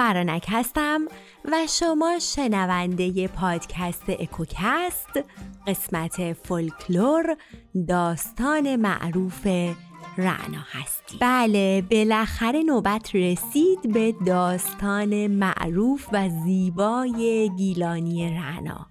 فرانک هستم و شما شنونده پادکست اکوکست قسمت فولکلور داستان معروف رعنا هستی بله بالاخره نوبت رسید به داستان معروف و زیبای گیلانی رعنا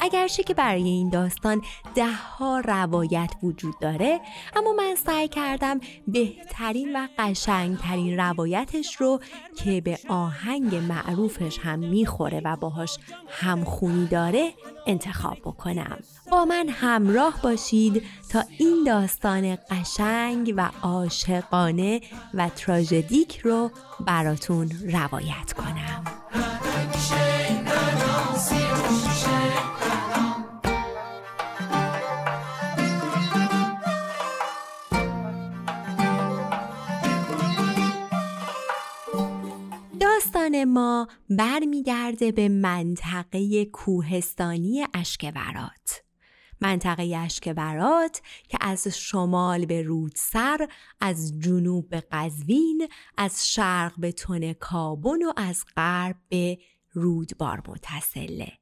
اگرچه که برای این داستان ده ها روایت وجود داره اما من سعی کردم بهترین و قشنگترین روایتش رو که به آهنگ معروفش هم می‌خوره و باهاش همخونی داره انتخاب بکنم. با من همراه باشید تا این داستان قشنگ و عاشقانه و تراژدیک رو براتون روایت کنم. داستان ما برمیگرده به منطقه کوهستانی اشکورات منطقه اشکورات که از شمال به رودسر از جنوب به قزوین از شرق به تن کابون و از غرب به رودبار متصله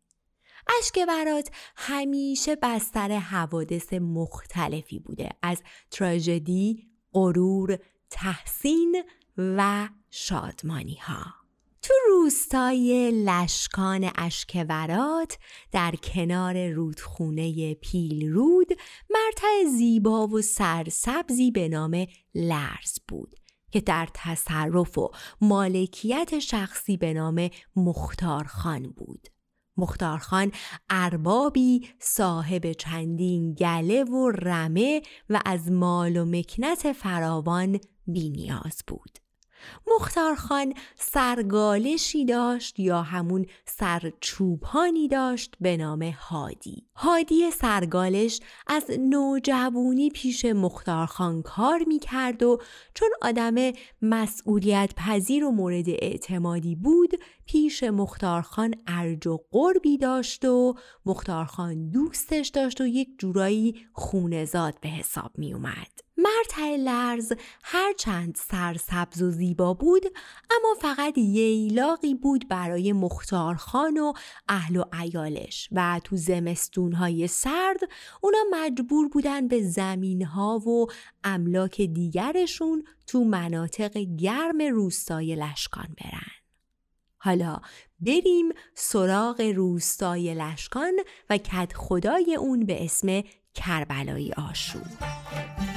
اشکورات همیشه بستر حوادث مختلفی بوده از تراژدی، غرور، تحسین و شادمانی ها. تو روستای لشکان اشکورات در کنار رودخونه پیل رود مرتع زیبا و سرسبزی به نام لرز بود که در تصرف و مالکیت شخصی به نام مختارخان بود. مختارخان اربابی صاحب چندین گله و رمه و از مال و مکنت فراوان بینیاز بود. مختارخان سرگالشی داشت یا همون سرچوبانی داشت به نام هادی هادی سرگالش از نوجوانی پیش مختارخان کار می‌کرد و چون آدم مسئولیت پذیر و مورد اعتمادی بود پیش مختارخان ارج و قربی داشت و مختارخان دوستش داشت و یک جورایی خونزاد به حساب می اومد. مرتع لرز هرچند سرسبز و زیبا بود اما فقط ییلاقی بود برای مختارخان و اهل و ایالش و تو زمستونهای سرد اونا مجبور بودن به زمینها و املاک دیگرشون تو مناطق گرم روستای لشکان برن. حالا بریم سراغ روستای لشکان و کد خدای اون به اسم کربلایی آشور.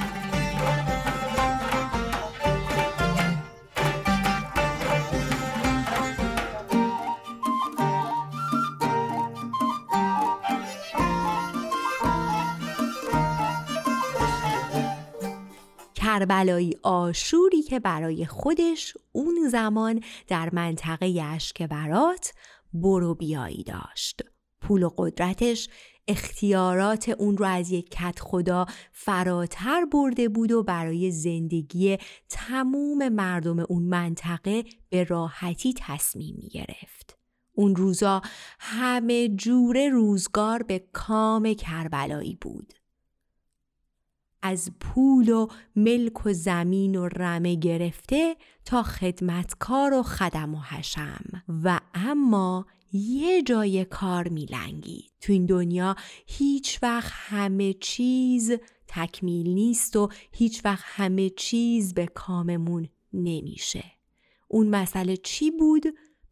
کربلایی آشوری که برای خودش اون زمان در منطقه اشکبرات برو بیایی داشت. پول و قدرتش اختیارات اون رو از یک کت خدا فراتر برده بود و برای زندگی تموم مردم اون منطقه به راحتی تصمیم می گرفت. اون روزا همه جوره روزگار به کام کربلایی بود. از پول و ملک و زمین و رمه گرفته تا خدمتکار و خدم و حشم. و اما یه جای کار میلنگی تو این دنیا هیچ وقت همه چیز تکمیل نیست و هیچ وقت همه چیز به کاممون نمیشه. اون مسئله چی بود؟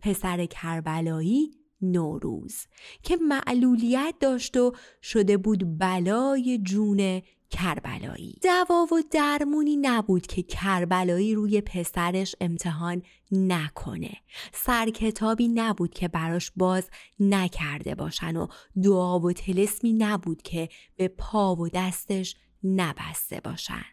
پسر کربلایی نوروز که معلولیت داشت و شده بود بلای جون کربلایی. دوا و درمونی نبود که کربلایی روی پسرش امتحان نکنه. سرکتابی نبود که براش باز نکرده باشن و دعا و تلسمی نبود که به پا و دستش نبسته باشن.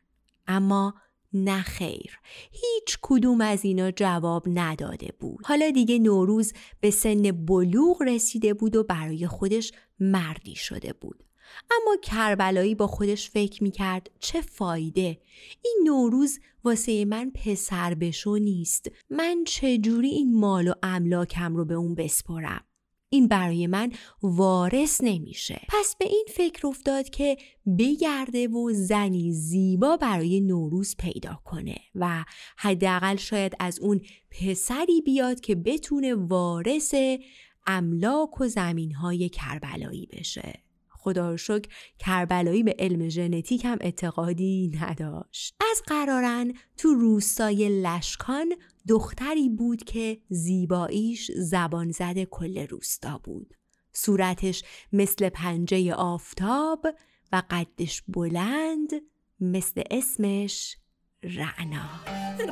اما نه خیر. هیچ کدوم از اینا جواب نداده بود. حالا دیگه نوروز به سن بلوغ رسیده بود و برای خودش مردی شده بود. اما کربلایی با خودش فکر می‌کرد چه فایده. این نوروز واسه من پسر بشو نیست. من چجوری این مال و املاکم رو به اون بسپرم؟ این برای من وارث نمیشه. پس به این فکر افتاد که بگرده و زنی زیبا برای نوروز پیدا کنه و حداقل شاید از اون پسری بیاد که بتونه وارث املاک و زمین های کربلایی بشه. خدا رو شکر کربلایی به علم ژنتیک هم اعتقادی نداشت. از قرارن تو روستای لشکان دختری بود که زیباییش زبان زده کل روستا بود. صورتش مثل پنجه آفتاب و قدش بلند مثل اسمش رعنا.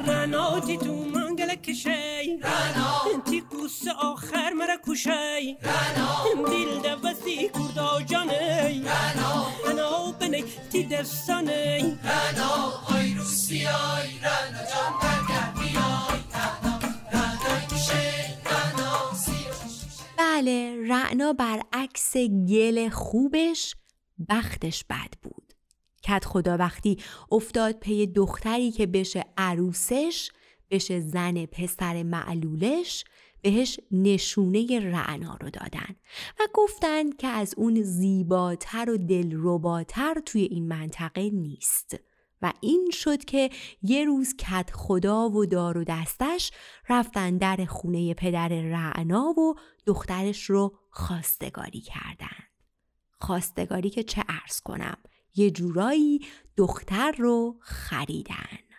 رعنا تو منگل کشی. رعنا. تی قوس آخر مرا کشی رعنا. دل دوستی کردا جانی رعنا رعنا بنی تی دستانی رعنا آی روسی آی رعنا جان بیای بله رعنا برعکس گل خوبش بختش بد بود. کت خدا وقتی افتاد پی دختری که بشه عروسش بشه زن پسر معلولش بهش نشونه رعنا رو دادن و گفتند که از اون زیباتر و دلرباتر توی این منطقه نیست و این شد که یه روز کت خدا و دار و دستش رفتن در خونه پدر رعنا و دخترش رو خواستگاری کردند. خواستگاری که چه ارز کنم یه جورایی دختر رو خریدن.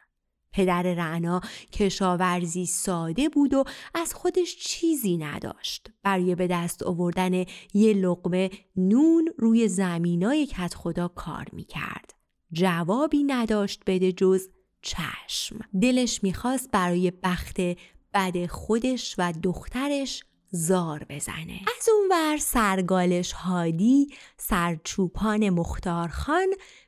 پدر رعنا کشاورزی ساده بود و از خودش چیزی نداشت برای به دست آوردن یه لقمه نون روی زمینای کت خدا کار می‌کرد. جوابی نداشت بده جز چشم. دلش می‌خواست برای بخت بد خودش و دخترش زار بزنه از اون ور سرگالش هادی سرچوپان مختارخان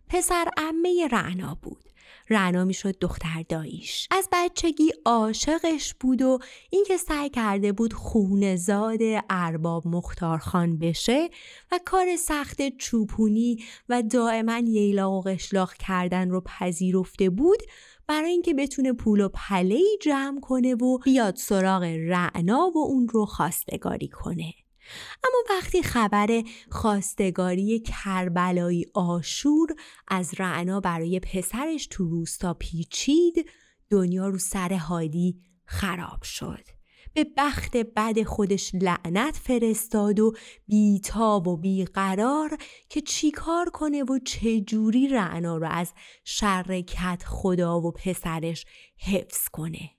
پسر امه رعنا بود رعنا می‌شد دختر داییش از بچگی عاشقش بود و اینکه سعی کرده بود خونه زاد ارباب مختارخان بشه و کار سخت چوپونی و دائما ییلا و قشلاق کردن رو پذیرفته بود برای اینکه بتونه پول و پله جمع کنه و بیاد سراغ رعنا و اون رو خواستگاری کنه. اما وقتی خبر خواستگاری کربلایی آشور از رعنا برای پسرش تو روستا پیچید دنیا رو سر هادی خراب شد. به بخت بد خودش لعنت فرستاد و بیتاب و بیقرار که چیکار کنه و چجوری رعنا رو از شرکت خدا و پسرش حفظ کنه.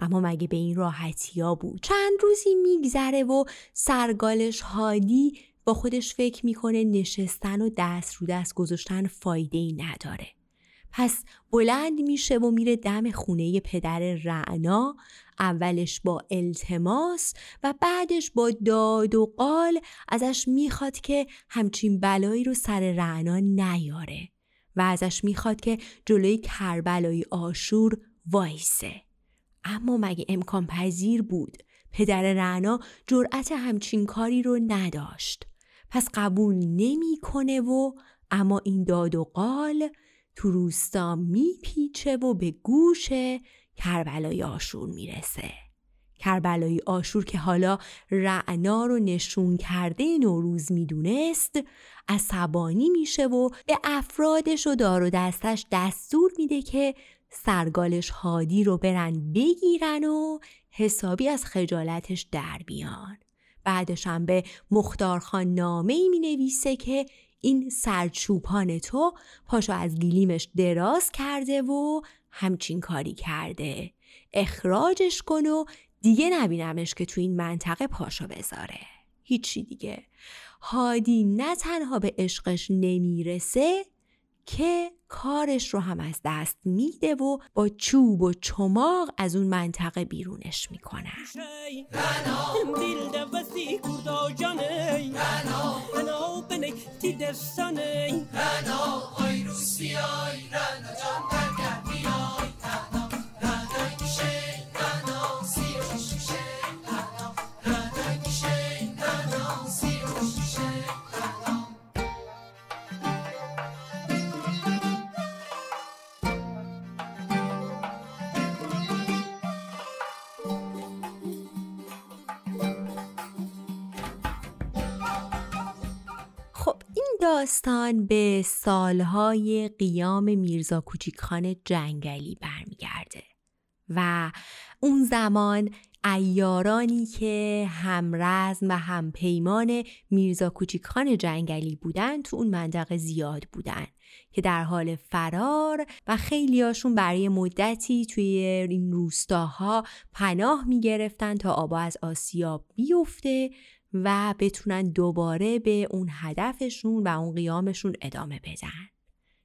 اما مگه به این راحتی ها بود؟ چند روزی میگذره و سرگالش هادی با خودش فکر می‌کنه نشستن و دست رو دست گذاشتن فایده ای نداره. پس بلند میشه و میره دم خونه پدر رعنا اولش با التماس و بعدش با داد و قال ازش می‌خواد که همچین بلایی رو سر رعنا نیاره و ازش می‌خواد که جلوی کربلای آشور وایسه. اما مگه امکان پذیر بود پدر رعنا جرأت همچین کاری رو نداشت پس قبول نمی‌کنه و اما این داد و قال تو روستا میپیچه و به گوش کربلای آشور می‌رسه. کربلای آشور که حالا رعنا رو نشون کرده نوروز می‌دونست عصبانی میشه و به افرادش و دار و دستش دستور میده که سرگالش هادی رو برن بگیرن و حسابی از خجالتش در بیان. بعدش هم به مختارخان نامه ای می نویسه که این سرچوپان تو پاشو از گلیمش دراز کرده و همچین کاری کرده. اخراجش کن و دیگه نبینمش که تو این منطقه پاشو بذاره. هیچی دیگه. هادی نه تنها به عشقش نمی‌رسه که کارش رو هم از دست میده و با چوب و چماق از اون منطقه بیرونش می‌کنن رنا داستان به سالهای قیام میرزا کوچیکخان جنگلی برمیگرده و اون زمان ایارانی که همرزم و همپیمان میرزا کوچیکخان جنگلی بودن تو اون منطقه زیاد بودن که در حال فرار و خیلیاشون برای مدتی توی این روستاها پناه می‌گرفتن تا آبا از آسیا بیفته و بتونن دوباره به اون هدفشون و اون قیامشون ادامه بدن.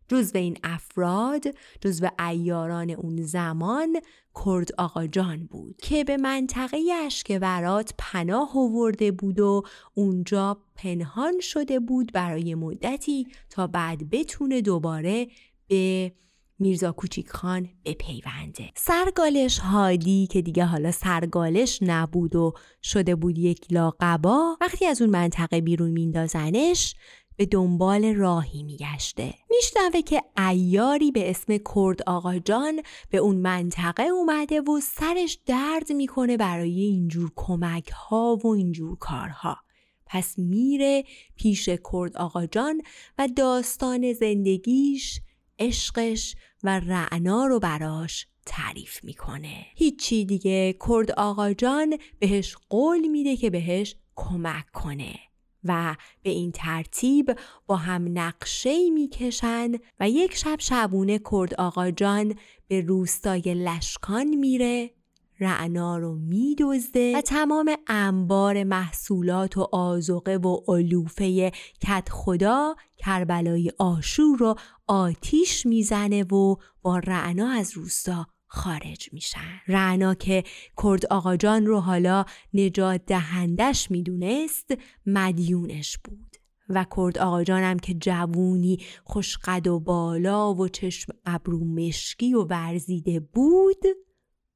جزو این افراد جزو ایاران اون زمان کرد آقا جان بود که به منطقه اشکورات پناه آورده بود و اونجا پنهان شده بود برای مدتی تا بعد بتونه دوباره به میرزا کوچیک خان بپیونده سرگالش هادی که دیگه حالا سرگالش نبود و شده بود یک لاقبا وقتی از اون منطقه بیرون میندازنش به دنبال راهی میگشته. میشنوه که ایاری به اسم کرد آقا جان به اون منطقه اومده و سرش درد می‌کنه برای اینجور کمک ها و اینجور کارها. پس میره پیش کرد آقا جان و داستان زندگیش عشقش و رعنا رو براش تعریف می‌کنه. هیچی دیگه کرد آقا جان بهش قول میده که بهش کمک کنه و به این ترتیب با هم نقشه می‌کشن و یک شب شبونه کرد آقا جان به روستای لشکان میره رعنا رو میدزده و تمام انبار محصولات و آزوقه و علوفه کت خدا کربلای آشور رو آتیش می‌زنه و با رعنا از روستا خارج میشن. رعنا که کرد آقا جان رو حالا نجات دهندش می‌دونست مدیونش بود. و کرد آقا جانم که جوونی خوشقد و بالا و چشم ابرو مشکی و ورزیده بود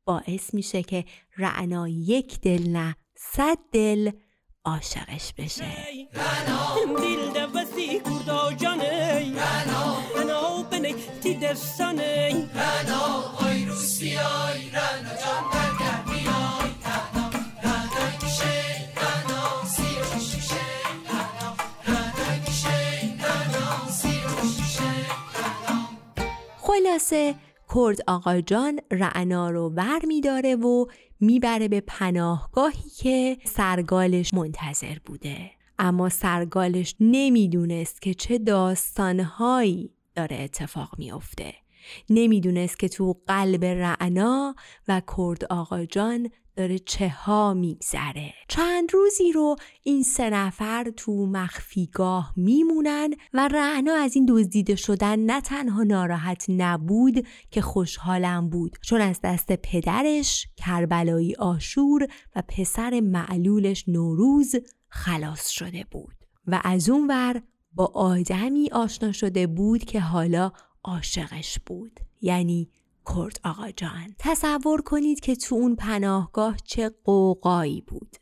باعث میشه که رعنا یک دل نه صد دل عاشقش بشه. دوستی کردا جانه رنا بنی تی دستانه رنا آی روس بیای رنا جان برگر بیای رنا رنا کشه رنا سیر شیشه. رنا رنا کشه رنا سیر شیشه. خلاصه کرد آقا جان رعنا رو ور میداره و می‌بره به پناهگاهی که سرگالش منتظر بوده. اما سرگالش نمی‌دونست که چه داستانهایی داره اتفاق میافته. نمی‌دونست که تو قلب رعنا و کرد آقا جان داره چه ها میگذره. چند روزی رو این سه نفر تو مخفیگاه میمونن و رعنا از این دزدیده شدن نه تنها ناراحت نبود که خوشحالم بود چون از دست پدرش کربلایی آشور و پسر معلولش نوروز خلاص شده بود و از اون ور با آدمی آشنا شده بود که حالا عاشقش بود یعنی کرد آقا جان. تصور کنید که تو اون پناهگاه چه قوقایی بود.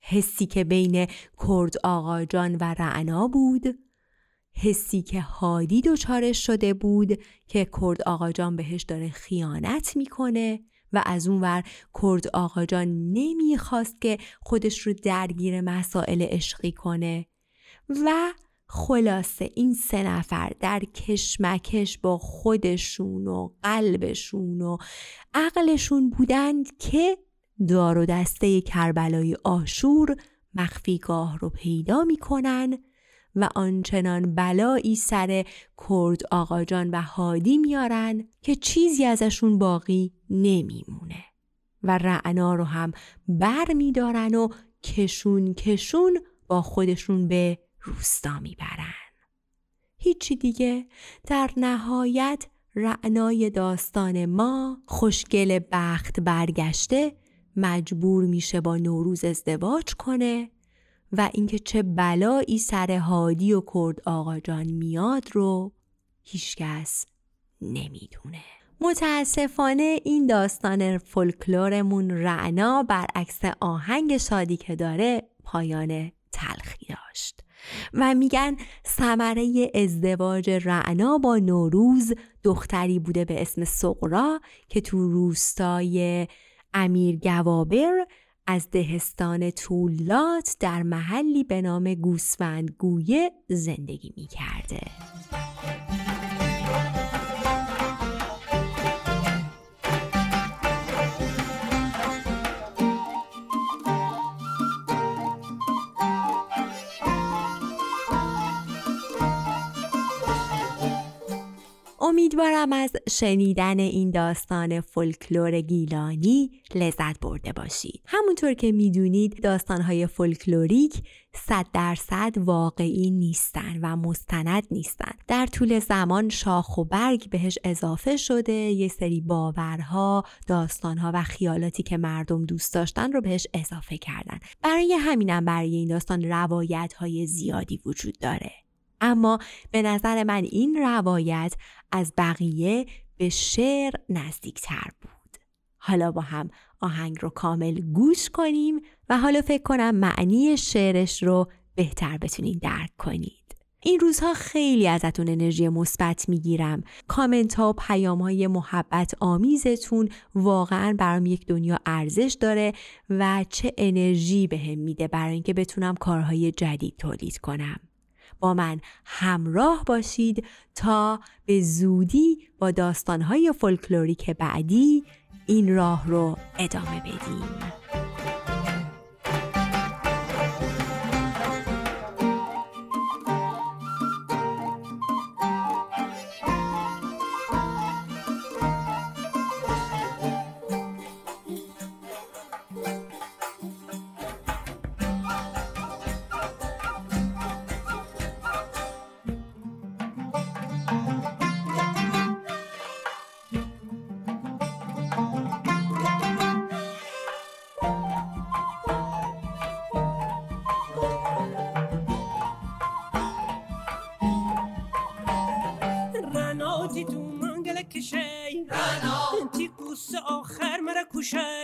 حسی که بین کرد آقا جان و رعنا بود حسی که هادی دچارش شده بود که کرد آقا جان بهش داره خیانت می‌کنه و از اون ور کرد آقا جان نمی‌خواست که خودش رو درگیر مسائل عشقی کنه. و خلاصه این سه نفر در کشمکش با خودشون و قلبشون و عقلشون بودند که دار و دسته کربلای آشور مخفیگاه رو پیدا می‌کنن و آنچنان بلایی سر کرد آقاجان و هادی میارن که چیزی ازشون باقی نمیمونه و رعنا رو هم بر میدارن و کشون کشون با خودشون به روستا می‌برن. هیچی دیگه. در نهایت رعنای داستان ما خوشگل بخت برگشته مجبور میشه با نوروز ازدواج کنه و اینکه چه بلایی سر هادی و کرد آقا جان میاد رو هیچکس نمی‌دونه. متاسفانه این داستان فولکلورمون رعنا برعکس آهنگ شادی که داره پایان تلخی داشت و میگن ثمره ازدواج رعنا با نوروز دختری بوده به اسم سقرا که تو روستای امیر گوابر از دهستان طولات در محلی به نام گوسفندگویه زندگی می کرده. امیدوارم از شنیدن این داستان فولکلور گیلانی لذت برده باشید. همونطور که می‌دونید داستانهای فولکلوریک صد درصد واقعی نیستن و مستند نیستن. در طول زمان شاخ و برگ بهش اضافه شده یه سری باورها، داستانها و خیالاتی که مردم دوست داشتن رو بهش اضافه کردن. برای همینم برای این داستان روایت های زیادی وجود داره. اما به نظر من این روایت از بقیه به شعر نزدیکتر بود. حالا با هم آهنگ رو کامل گوش کنیم و حالا فکر کنم معنی شعرش رو بهتر بتونین درک کنید. این روزها خیلی ازتون انرژی مثبت می‌گیرم. کامنت ها و پیام های محبت آمیزتون واقعا برام یک دنیا ارزش داره و چه انرژی بهم به میده برای اینکه بتونم کارهای جدید تولید کنم. با من همراه باشید تا به زودی با داستانهای فولکلوریک بعدی این راه رو ادامه بدیم. shine.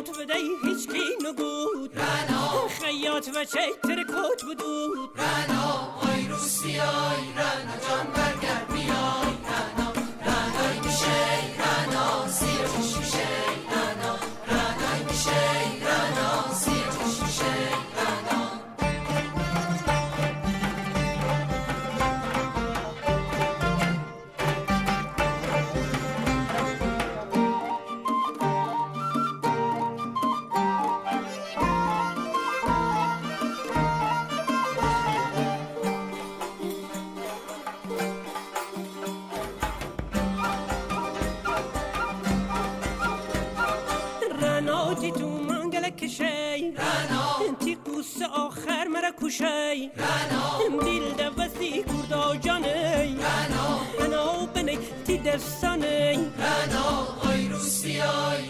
خیاط بده هیچ کی نگود خیاط و چه ترکوت بدود رنا آی روسیای رنا جان برگر بیای. رنا رنای میشه رنا. سیر میشه رنا رنای میشه رنا. سیر کشی دل دوستی کردا جانی. انا بنی تی دستانی رنا آی روسی آی رنا